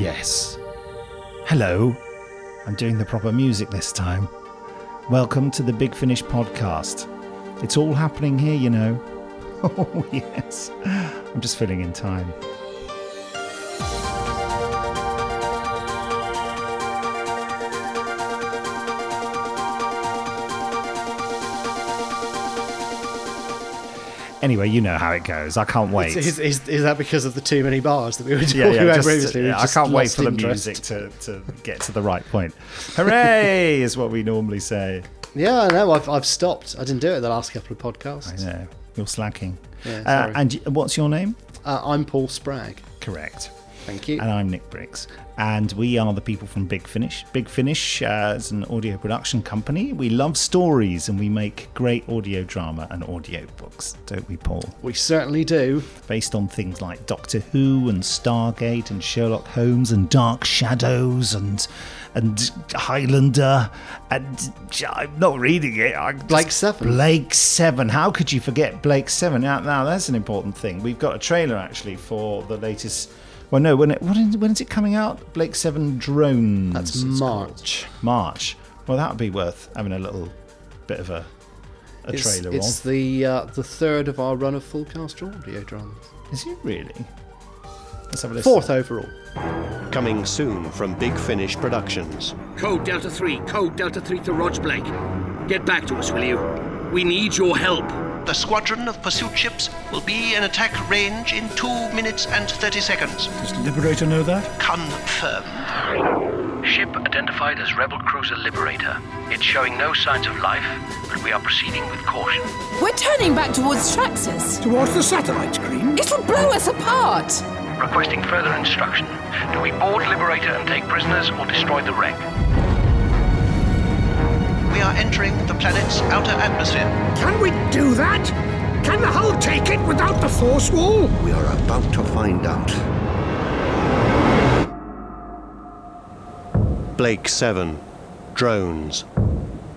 Yes. Hello. I'm doing the proper music this time. Welcome to the Big Finish podcast. It's all happening here, you know. Oh, yes. I'm just filling in time. Anyway, you know how it goes. I can't wait. Is, is, is that because of the too many bars that we were talking yeah, yeah, about just- previously? We've I can't wait for the music to, to get to the right point. Hooray is what we normally say. Yeah, I know. I've, I've stopped. I didn't do it the last couple of podcasts. I know. You're slacking. Yeah, uh, and what's your name? Uh, I'm Paul Spragg. Correct. Thank you. And I'm Nick Briggs. And we are the people from Big Finish. Big Finish uh, is an audio production company. We love stories and we make great audio drama and audio books, don't we, Paul? we certainly do. Based on things like Doctor Who and Stargate and Sherlock Holmes and Dark Shadows and and Highlander and I'm not reading it. I just- Blake Seven. Blake Seven. How could you forget Blake Seven? Now, now that's an important thing. We've got a trailer actually for the latest. Well, no, when it, what is, when is it coming out? Blake Seven drones. That's March. called. March. Well, that would be worth having a little bit of a a It's, trailer it's of. the uh, the third of our run of full cast audio dramas. Is it really? Let's have a listen. Fourth overall. Coming soon from Big Finish Productions. Code Delta 3, code Delta 3 to Roj Blake. Get back to us, will you? We need your help. The squadron of pursuit ships will be in attack range in 2 minutes and 30 seconds. Does Liberator know that? Confirmed. Ship identified as Rebel Cruiser Liberator. It's showing no signs of life, but we are proceeding with caution. We're turning back towards Traxxas. Towards the satellite screen? It'll blow us apart. Requesting further instruction. Do we board Liberator and take prisoners or destroy the wreck? We are entering the planet's outer atmosphere. Can we do that? Can the hull take it without the force wall? We are about to find out. Blake 7. Drones.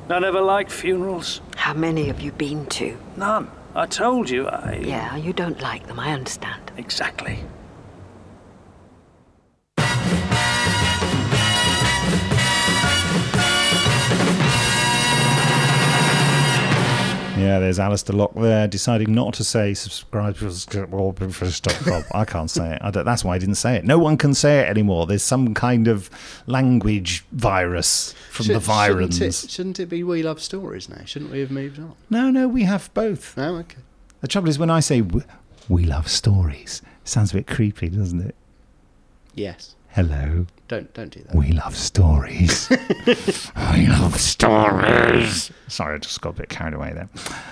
I never liked funerals. How many have you been to? None. I told you I. Yeah, you don't like them, I understand. Exactly. Yeah, there's Alistair Lock there deciding not to say subscribe to. I can't say it. That's why I didn't say it. No one can say it anymore. There's some kind of language virus from the virons. Shouldn't it, shouldn't it be We Love Stories now? Shouldn't we have moved on? No, no, we have both. No, okay. The trouble is when I say "we- we love stories, it sounds a bit creepy, doesn't it? Yes. Hello, Don't don't do that. we love stories. we love stories. Sorry, I just got a bit carried away there.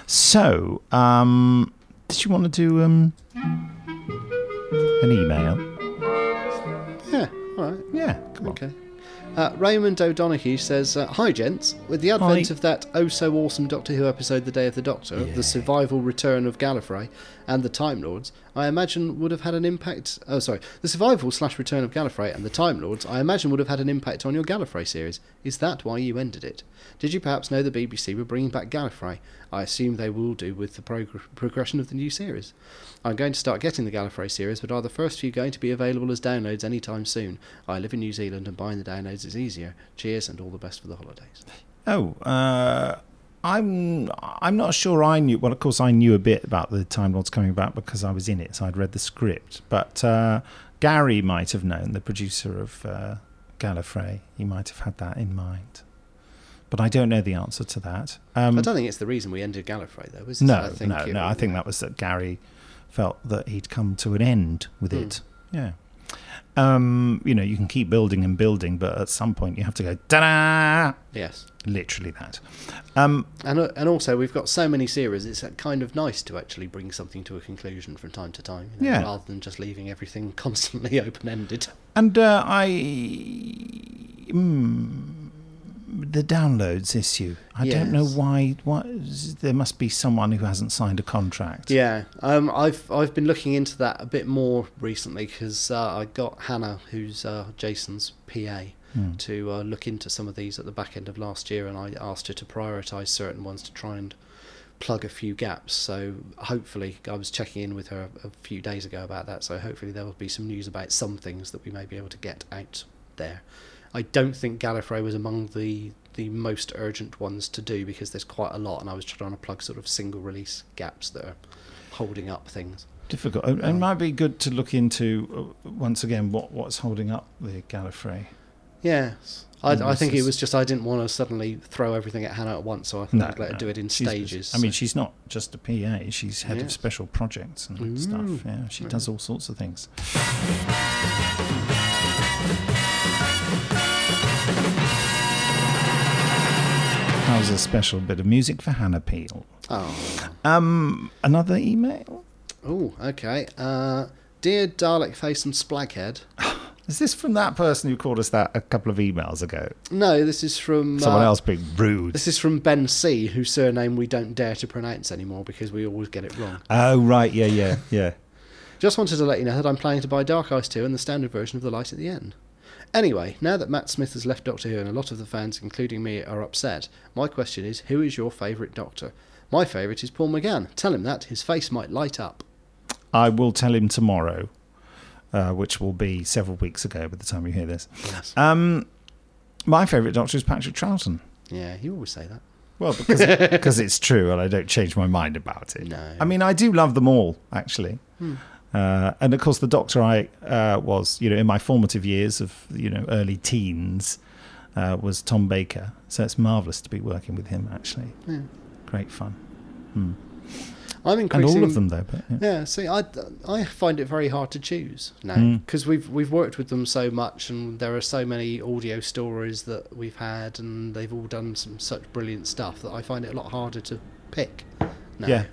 So, um, did you want to do um, an email? Yeah. All right. Yeah, come on. Uh, Raymond O'Donoghue says, uh, Hi, gents. With the advent Hi. of that oh so awesome Doctor Who episode, The Day of the Doctor, the survival return of Gallifrey, and the Time Lords, I imagine would have had an impact. Oh, sorry. The survival slash return of Gallifrey and the Time Lords, I imagine would have had an impact on your Gallifrey series. Is that why you ended it? Did you perhaps know the BBC were bringing back Gallifrey? I assume they will do with the progr- progression of the new series. I'm going to start getting the Gallifrey series, but are the first few going to be available as downloads anytime soon? I live in New Zealand and buying the downloads is easier. Cheers and all the best for the holidays. Oh, uh, I'm I'm not sure I knew. Well, of course, I knew a bit about the Time Lords coming back because I was in it, so I'd read the script. But uh, Gary might have known, the producer of uh, Gallifrey. He might have had that in mind. But I don't know the answer to that. Um, I don't think it's the reason we ended Gallifrey, though, is it? no, I think no, no. I think that was that Gary felt that he'd come to an end with Hmm. it. Yeah. Um, you know, you can keep building and building, but at some point you have to go ta-da! Yes. Literally that. Um, And, uh, and also, we've got so many series, it's uh, kind of nice to actually bring something to a conclusion from time to time, you know, Yeah. rather than just leaving everything constantly open ended. And uh, I, mm, the downloads issue. I don't know Yes. why. What there must be someone who hasn't signed a contract. Yeah, um, I've I've been looking into that a bit more recently because uh, I got Hannah, who's uh, Jason's PA, Hmm. to uh, look into some of these at the back end of last year, and I asked her to prioritise certain ones to try and plug a few gaps. So hopefully, I was checking in with her a few days ago about that. So hopefully, there will be some news about some things that we may be able to get out there. I don't think Gallifrey was among the the most urgent ones to do because there's quite a lot, and I was trying to plug sort of single release gaps that are holding up things. Difficult. And it might be good to look into uh, once again what what's holding up the Gallifrey. Yes. I, I think it was just I didn't want to suddenly throw everything at Hannah at once, so I thought I'd let her do it in She's- stages. I mean, so- she's not just a PA; she's head of special projects and stuff. Yeah, she does all sorts of things. A special bit of music for Hannah Peel. Oh. Um, another email. Oh, okay. Uh, dear Dalek Face and Splaghead. Is this from that person who called us that a couple of emails ago? No, this is from Someone uh, else being rude. This is from Ben C, whose surname we don't dare to pronounce anymore because we always get it wrong. Oh right, yeah, yeah, yeah. Just wanted to let you know that I'm planning to buy Dark Eyes 2 and the standard version of The Light at the End. Anyway, now that Matt Smith has left Doctor Who and a lot of the fans, including me, are upset, my question is who is your favourite Doctor? My favourite is Paul McGann. Tell him that, his face might light up. I will tell him tomorrow, uh, which will be several weeks ago by the time you hear this. Yes. Um, my favourite Doctor is Patrick Troughton. Yeah, you always say that. Well, because because it's true, and I don't change my mind about it. No. I mean, I do love them all, actually. Hmm. Uh, and of course, the Doctor I uh, was, you know, in my formative years of you know early teens, uh, was Tom Baker. So it's marvelous to be working with him. Actually, Yeah. great fun. Hmm. I'm increasing, And all of them, though. But, yeah. Yeah, see, I, I find it very hard to choose now Mm. because we've we've worked with them so much, and there are so many audio stories that we've had, and they've all done some such brilliant stuff that I find it a lot harder to pick. Now. Yeah.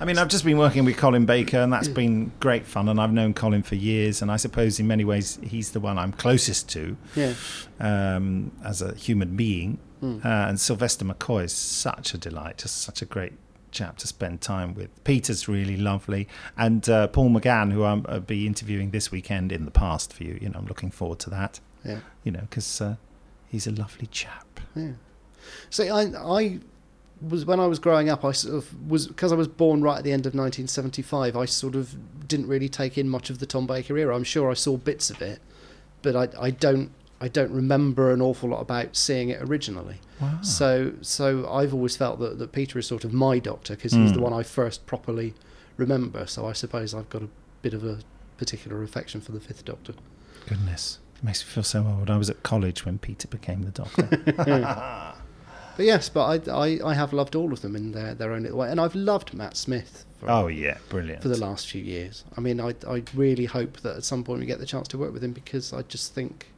I mean, I've just been working with Colin Baker, and that's been great fun. And I've known Colin for years, and I suppose in many ways he's the one I'm closest to Yeah. um, as a human being. Hmm. Uh, and Sylvester McCoy is such a delight, just such a great chap to spend time with. Peter's really lovely, and uh, Paul McGann, who I'm, I'll be interviewing this weekend in the past for you. You know, I'm looking forward to that. Yeah. You know, because uh, he's a lovely chap. Yeah. See, I I was when I was growing up, I sort of was because I was born right at the end of 1975. I sort of didn't really take in much of the Tom Baker era. I'm sure I saw bits of it, but I I don't I don't remember an awful lot about seeing it originally. Wow. So so I've always felt that, that Peter is sort of my doctor because he's the Mm. one I first properly remember. So I suppose I've got a bit of a particular affection for the Fifth Doctor. Goodness, it makes me feel so old. I was at college when Peter became the Doctor. But yes, but I, I, I have loved all of them in their, their own little way, and I've loved Matt Smith. For, Oh, yeah, brilliant. For the last few years, I mean, I I really hope that at some point we get the chance to work with him because I just think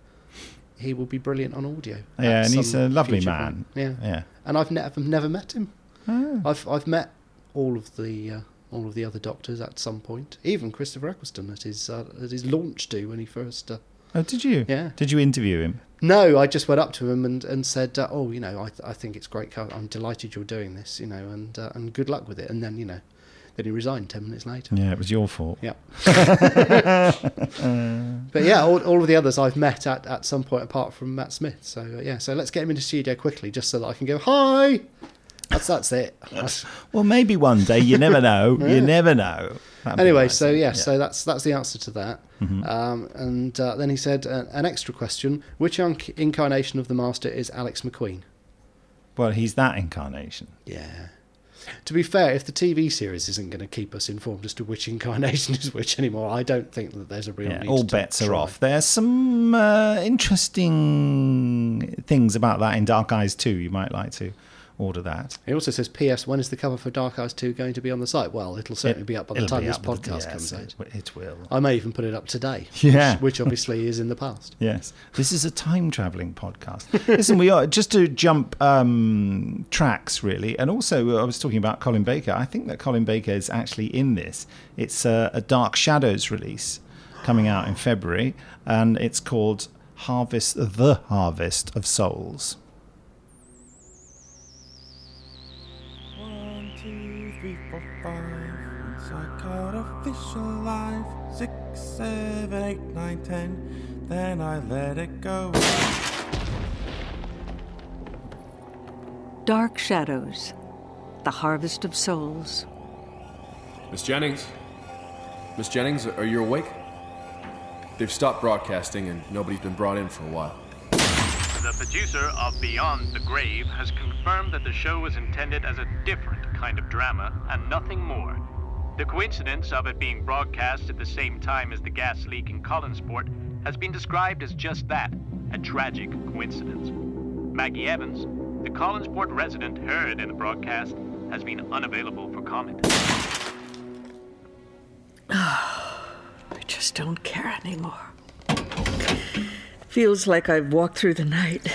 he will be brilliant on audio. Yeah, and he's a lovely man. point. Yeah, Yeah. and I've never never met him. Oh. I've I've met all of the uh, all of the other doctors at some point, even Christopher Eccleston at his uh, at his launch do when he first. Uh, Oh, did you? Yeah. Did you interview him? no, I just went up to him and, and said, uh, "Oh, you know, I, I think it's great. I'm delighted you're doing this. You know, and uh, and good luck with it." And then you know, then he resigned ten minutes later. Yeah, it was your fault. Yeah. But yeah, all, all of the others I've met at, at some point apart from Matt Smith. So uh, yeah, so let's get him into studio quickly just so that I can go hi. That's that's it. That's- Well, maybe one day. You never know. Yeah. You never know. That'd anyway, nice. so yeah, so that's that's the answer to that. Mhm. Um, and uh, then he said uh, an extra question: Which inc- incarnation of the Master is Alex Macqueen? Well, he's that incarnation. Yeah. To be fair, if the TV series isn't going to keep us informed as to which incarnation is which anymore, I don't think that there's a real Yeah, need all to bets are off. There's some uh, interesting things about that in Dark Eyes 2. You might like to order that. He also says, "P.S. When is the cover for Dark Eyes 2 going to be on the site?" Well, it'll certainly It- be up by the time this by the- podcast yes, comes out. it it will. I may even put it up today. Yeah. which, which obviously is in the past. Yes, this is a time traveling podcast. Listen, we are just to jump um, tracks really, and also uh, I was talking about Colin Baker. I think that Colin Baker is actually in this. It's a, a Dark Shadows release coming out in February, and it's called Harvest, the Harvest of Souls. Out official life. Six, seven, eight, nine, ten. Then I let it go. Dark Shadows. the harvest of souls. Miss Jennings? Miss Jennings, are you awake? They've stopped broadcasting and nobody's been brought in for a while. The producer of Beyond the Grave has confirmed that the show was intended as a different kind of drama and nothing more. The coincidence of it being broadcast at the same time as the gas leak in Collinsport has been described as just that a tragic coincidence. Maggie Evans, the Collinsport resident heard in the broadcast, has been unavailable for comment. I just don't care anymore. Feels like I've walked through the night.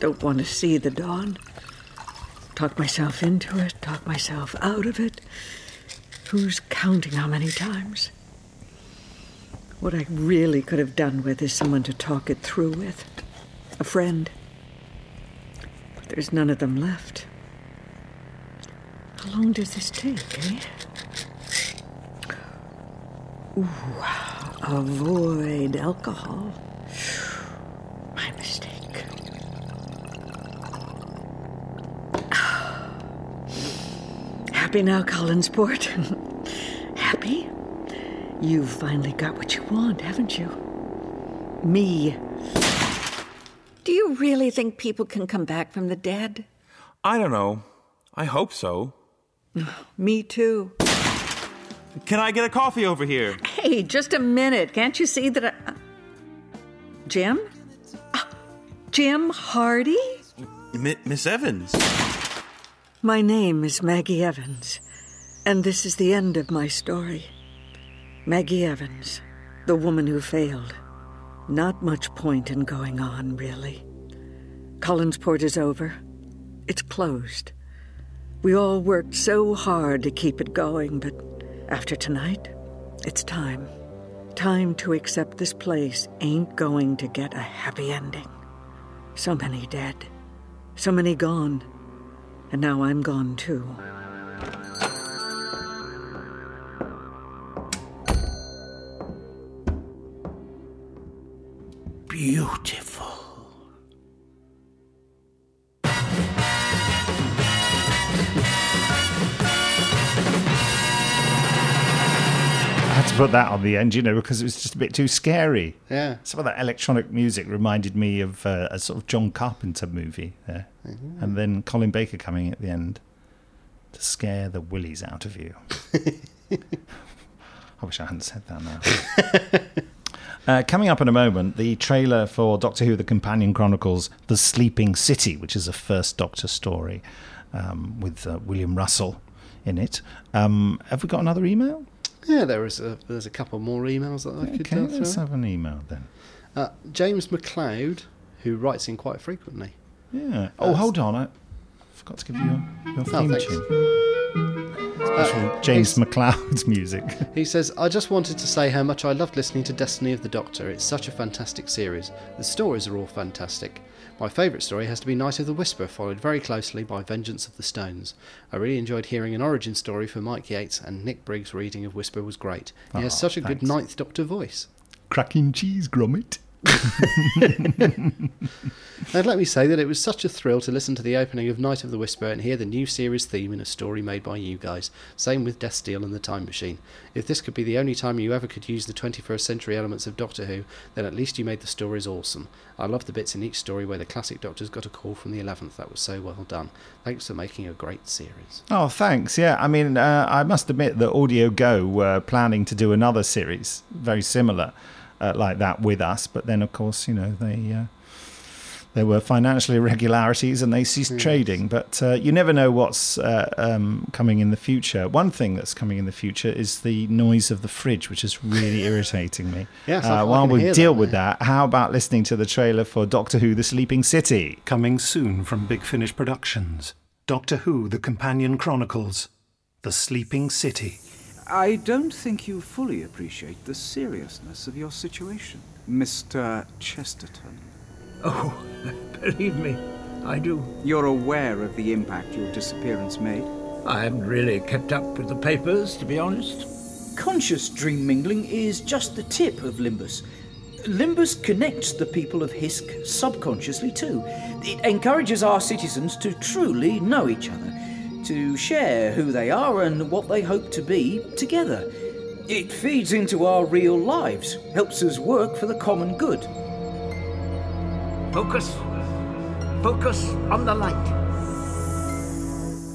Don't want to see the dawn. Talk myself into it, talk myself out of it. Who's counting how many times? What I really could have done with is someone to talk it through with. A friend. But there's none of them left. How long does this take, eh? Ooh, avoid alcohol. My mistake. Happy now, Collinsport? Happy? You've finally got what you want, haven't you? Me. Do you really think people can come back from the dead? I don't know. I hope so. Me too. Can I get a coffee over here? Hey, just a minute. Can't you see that I. Jim? Ah, Jim Hardy? M- Miss Evans. My name is Maggie Evans, and this is the end of my story. Maggie Evans, the woman who failed. Not much point in going on, really. Collinsport is over. It's closed. We all worked so hard to keep it going, but after tonight, it's time. Time to accept this place ain't going to get a happy ending. So many dead, so many gone, and now I'm gone too. Beautiful. Put that on the end, you know, because it was just a bit too scary. Yeah. Some of that electronic music reminded me of uh, a sort of John Carpenter movie there. Mhm. And then Colin Baker coming at the end to scare the willies out of you. I wish I hadn't said that now. Uh, coming up in a moment, the trailer for Doctor Who: The Companion Chronicles: The Sleeping City, which is a first Doctor story um, with uh, William Russell in it. Um, have we got another email? Yeah, there is a, there's a couple more emails that I could Okay, uh, let's have an email then. Uh, James McLeod, who writes in quite frequently. Yeah. Oh, Uh, hold on. I forgot to give you your, your Oh, theme thanks. tune. Uh, James McLeod's music. He says, I just wanted to say how much I loved listening to Destiny of the Doctor. It's such a fantastic series. The stories are all fantastic. My favourite story has to be Night of the Whisper, followed very closely by Vengeance of the Stones. I really enjoyed hearing an origin story for Mike Yates, and Nick Briggs' reading of Whisper was great. He has such a good. Ninth Doctor voice. Cracking cheese grommet. And let me say that it was such a thrill to listen to the opening of Night of the Whisper and hear the new series theme in a story made by you guys. Same with Death's Deal and the Time Machine. If this could be the only time you ever could use the 21st century elements of Doctor Who, then at least you made the stories awesome. I love the bits in each story where the classic Doctors got a call from the 11th. That was so well done. Thanks for making a great series. Oh, thanks. Yeah, I mean, uh, I must admit that AudioGO were planning to do another series very similar uh, like that with us, but then, of course, you know, they. Uh, there were financial irregularities and they ceased Yes. trading. But uh, you never know what's uh, um, coming in the future. One thing that's coming in the future is the noise of the fridge, which is really irritating me. Yes, uh, while we deal that with that, how about listening to the trailer for Doctor Who: The Sleeping City? Coming soon from Big Finish Productions. Doctor Who: The Companion Chronicles. The Sleeping City. I don't think you fully appreciate the seriousness of your situation, Mr. Chesterton. Oh, believe me, I do. You're aware of the impact your disappearance made? I haven't really kept up with the papers, to be honest. Conscious dream mingling is just the tip of Limbus. Limbus connects the people of Hisk subconsciously too. It encourages our citizens to truly know each other, to share who they are and what they hope to be together. It feeds into our real lives, helps us work for the common good. Focus. Focus on the light.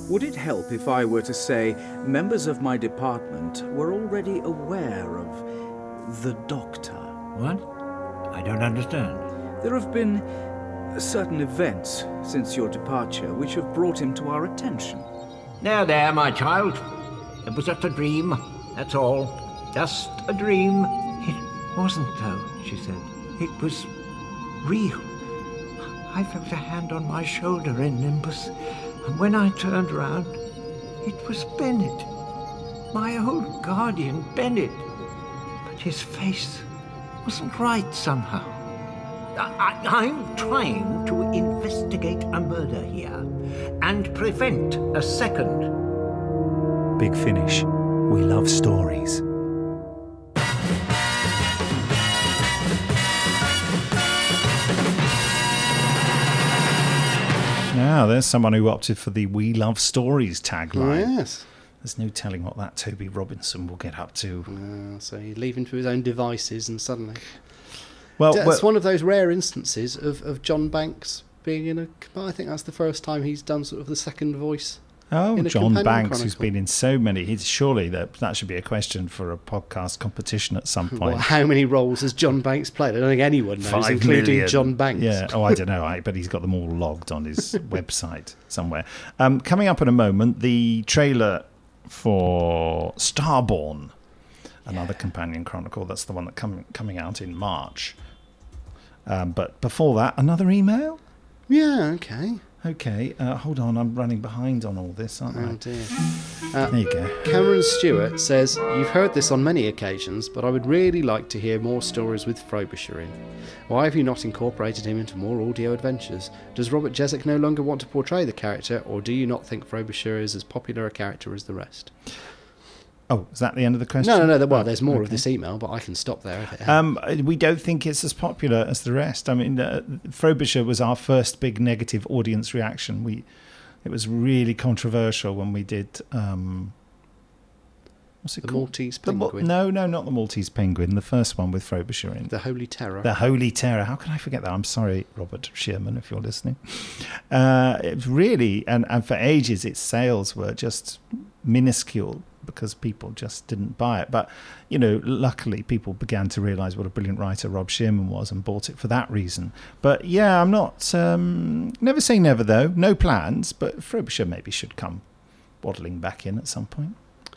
Would it help if I were to say members of my department were already aware of the Doctor? What? I don't understand. There have been certain events since your departure which have brought him to our attention. There, there, my child. It was just a dream. That's all. Just a dream. It wasn't, though, she said. It was real. I felt a hand on my shoulder in Nimbus, and when I turned round, it was Bennett. My old guardian, Bennett. But his face wasn't right somehow. I, I'm trying to investigate a murder here and prevent a second. Big Finish. We love stories. Now, there's someone who opted for the We Love Stories tagline. Yes. There's no telling what that Toby Robinson will get up to. Uh, so you leave him to his own devices, and suddenly. Well, it's well- one of those rare instances of, of John Banks being in a. I think that's the first time he's done sort of the second voice. Oh, John Banks, who's been in so many. He's, surely that that should be a question for a podcast competition at some point. Well, how many roles has John Banks played? I don't think anyone knows, Five including million. John Banks. Yeah. Oh, I don't know. I bet he's got them all logged on his website somewhere. Um, coming up in a moment, the trailer for Starborn, another companion chronicle. That's the one that coming coming out in March. Um, but before that, another email. Yeah. Okay. Okay. Uh, hold on. I'm running behind on all this, aren't I? Oh dear. Uh, There you go. Cameron Stewart says, You've heard this on many occasions, but I would really like to hear more stories with Frobisher in. Why have you not incorporated him into more audio adventures? Does Robert Jezek no longer want to portray the character, or do you not think Frobisher is as popular a character as the rest? Oh, is that the end of the question? No, no, no. Well, there's more of this email, but I can stop there if it helps. Um, we don't think it's as popular as the rest. I mean, uh, Frobisher was our first big negative audience reaction. We, it was really controversial when we did. Um, what's it The called? Maltese The Penguin. no, no, not the Maltese Penguin. The first one with Frobisher in. The Holy Terror. The Holy Terror. How can I forget that? I'm sorry, Robert Shearman, if you're listening. Uh, it was really, and, and for ages, its sales were just minuscule because people just didn't buy it. But, you know, luckily people began to realize what a brilliant writer Rob Shearman was and bought it for that reason. But yeah, I'm not, um, never say never though. No plans, but Frobisher maybe should come waddling back in at some point.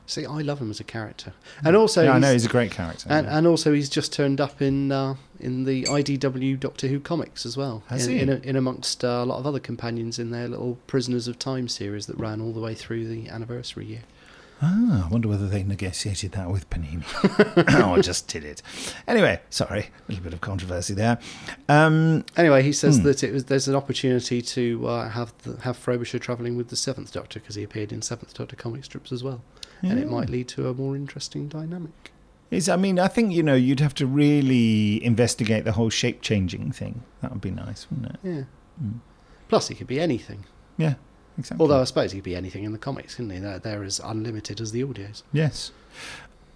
See, I love him as a character, and also Yeah, I know, he's a great character, and, yeah. and also he's just turned up in uh, in the IDW Doctor Who comics as well. Has in, he? In, a, in amongst uh, a lot of other companions in their little Prisoners of Time series that ran all the way through the anniversary year. Ah, I wonder whether they negotiated that with Panini. oh, I just did it. Anyway, sorry, a little bit of controversy there. Um, Anyway, he says hmm. that it was there's an opportunity to uh, have the, have Frobisher travelling with the Seventh Doctor because he appeared in Seventh Doctor comic strips as well, and it might lead to a more interesting dynamic. Is I mean, I think you know you'd have to really investigate the whole shape changing thing. That would be nice, wouldn't it? Yeah. Mm. Plus, it could be anything. Yeah, exactly. Although I suppose it could be anything in the comics, couldn't it? They're, they're as unlimited as the audios. yes.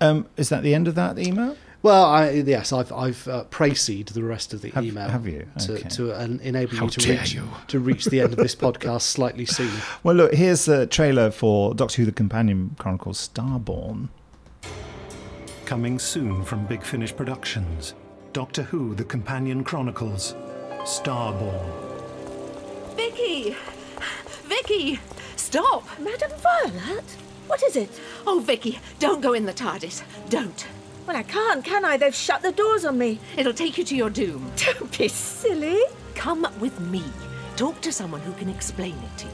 Um, is that the end of that email? Well, I, yes, I've I've uh, precised the rest of the Have- email. have you? to Okay. to uh, enable How you to dare reach you. to reach the end of this podcast slightly sooner. Well, look, here's the trailer for Doctor Who: The Companion Chronicles: Starborn. Coming soon from Big Finish Productions. Doctor Who: The Companion Chronicles. Starborn. Vicky! Vicky! Stop! Madam Violet? What is it? Oh, Vicky, don't go in the TARDIS. Don't. Well, I can't, can I? They've shut the doors on me. It'll take you to your doom. Don't be silly. Come with me. Talk to someone who can explain it to you.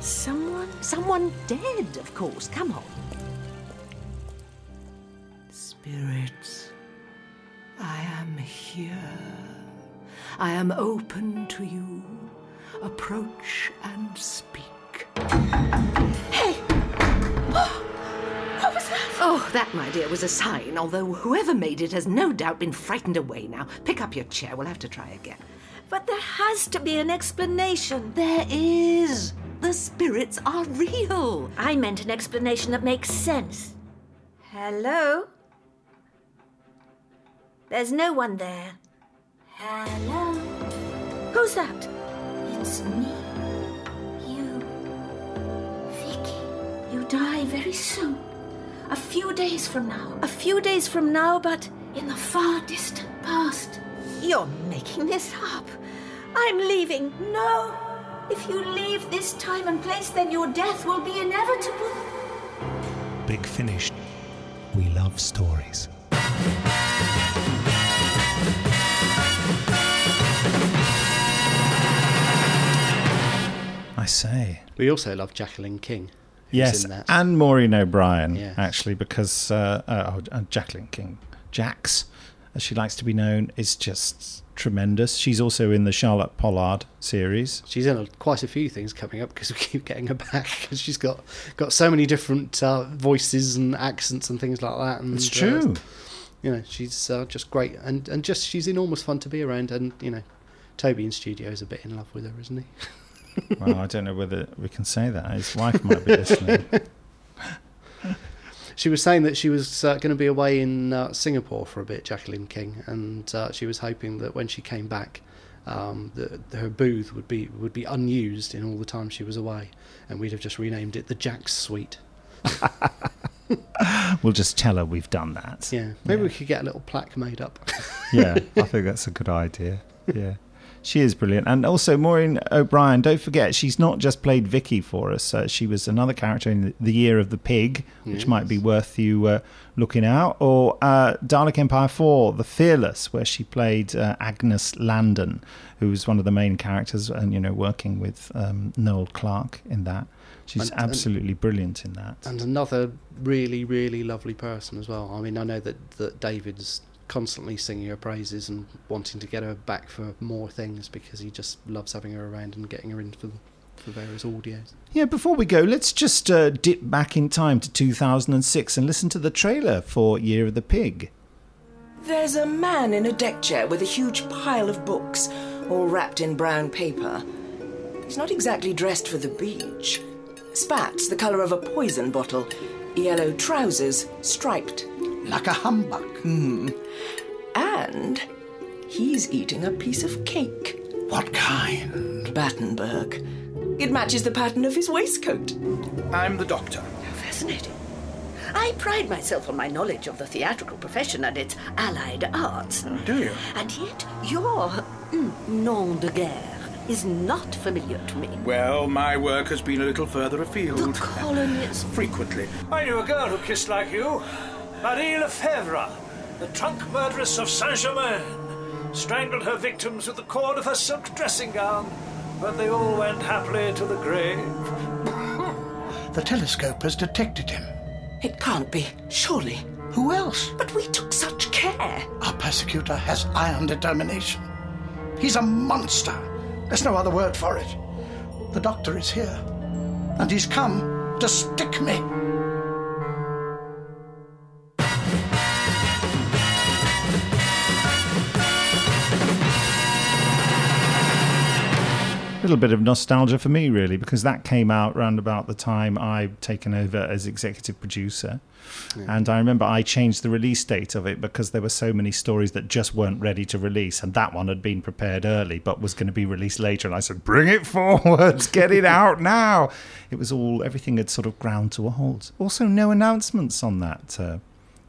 Someone? Someone dead, of course. Come on. Spirits, I am here. I am open to you. Approach and speak. Hey! What was that? Oh, that, my dear, was a sign, although whoever made it has no doubt been frightened away now. Pick up your chair. We'll have to try again. But there has to be an explanation. There is. the spirits are real. I meant an explanation that makes sense. Hello? There's no one there. Hello? Who's that? It's me. You. Vicky. You die very soon. A few days from now. A few days from now, but in the far distant past. You're making this up. I'm leaving. No. If you leave this time and place, then your death will be inevitable. Big Finish. We love stories. I say. We also love Jacqueline King. Yes, and Maureen O'Brien, Yes. actually, because uh, uh, oh, uh, Jacqueline King, Jax, as she likes to be known, is just tremendous. She's also in the Charlotte Pollard series. She's in a, quite a few things coming up because we keep getting her back because she's got got so many different uh, voices and accents and things like that. And, It's uh, true. you know, she's uh, just great and and just she's enormous fun to be around. And you know, Toby in studio is a bit in love with her, isn't he? well, I don't know whether we can say that. His wife might be listening. She was saying that she was uh, going to be away in uh, Singapore for a bit, Jacqueline King, and uh, she was hoping that when she came back, um, that her booth would be would be unused in all the time she was away, and we'd have just renamed it the Jack's Suite. we'll just tell her we've done that. Yeah, maybe we could get a little plaque made up. yeah, I think that's a good idea. Yeah. She is brilliant. And also, Maureen O'Brien, don't forget, she's not just played Vicky for us. Uh, she was another character in The Year of the Pig, which Yes. might be worth you uh, looking out. Or uh, Dalek Empire 4, The Fearless, where she played uh, Agnes Landon, who was one of the main characters and, you know, working with um, Noel Clarke in that. She's And- and- absolutely brilliant in that. and another really, really lovely person as well. I mean, I know that, that David's constantly singing her praises and wanting to get her back for more things because he just loves having her around and getting her in for, for various audios. Yeah, before we go, let's just uh, dip back in time to 2006 and listen to the trailer for Year of the Pig. There's a man in a deck chair with a huge pile of books, all wrapped in brown paper. He's not exactly dressed for the beach. Spats the colour of a poison bottle, yellow trousers, striped. Like a humbug. Hmm. And he's eating a piece of cake. What kind? Battenberg. It matches the pattern of his waistcoat. I'm the doctor. How fascinating. I pride myself on my knowledge of the theatrical profession and its allied arts. Do you? And yet, your mm, nom de guerre is not familiar to me. Well, my work has been a little further afield. The colonies. Frequently. I knew a girl who kissed like you. Marie Lefebvre, the trunk murderess of Saint Germain. Strangled her victims with the cord of her silk dressing gown, but they all went happily to the grave. The telescope has detected him. It can't be, surely. Who else? But we took such care. Our persecutor has iron determination. He's a monster. There's no other word for it. The doctor is here, and he's come to stick me. Little bit of nostalgia for me, really, because that came out around about the time I'd taken over as executive producer. And I remember I changed the release date of it because there were so many stories that just weren't ready to release. And that one had been prepared early but was going to be released later. And I said, bring it forward, get it out now. It was all, everything had sort of ground to a halt. Also, no announcements on that uh,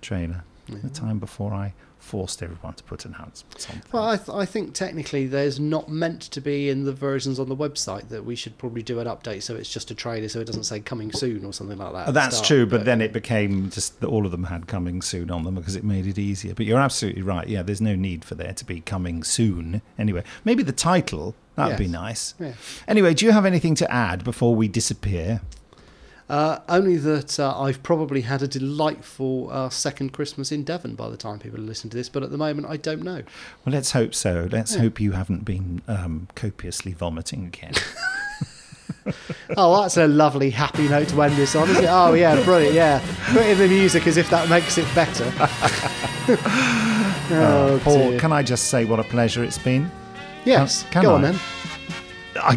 trailer. The time before I forced everyone to put announcements on. Well, I, th- I think technically there's not meant to be in the versions on the website that we should probably do an update so it's just a trailer so it doesn't say coming soon or something like that. That's start, true, but, then it became just that all of them had coming soon on them because it made it easier. But you're absolutely right. Yeah, there's no need for there to be coming soon. Anyway, maybe the title that would be nice. Yeah. Anyway, do you have anything to add before we disappear? Uh, only that uh, I've probably had a delightful uh, second Christmas in Devon by the time people listen to this, but at the moment I don't know. Well, let's hope so. Let's Yeah. hope you haven't been um, copiously vomiting again. Oh, that's a lovely, happy note to end this on, isn't it? Oh, yeah, brilliant, yeah. Put in the music as if that makes it better. Uh, Paul, dear. can I just say what a pleasure it's been? Yes, Can go I? on then. I,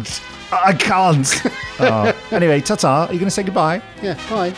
I can't. Oh. Anyway, ta ta. Are you going to say goodbye? Yeah, bye.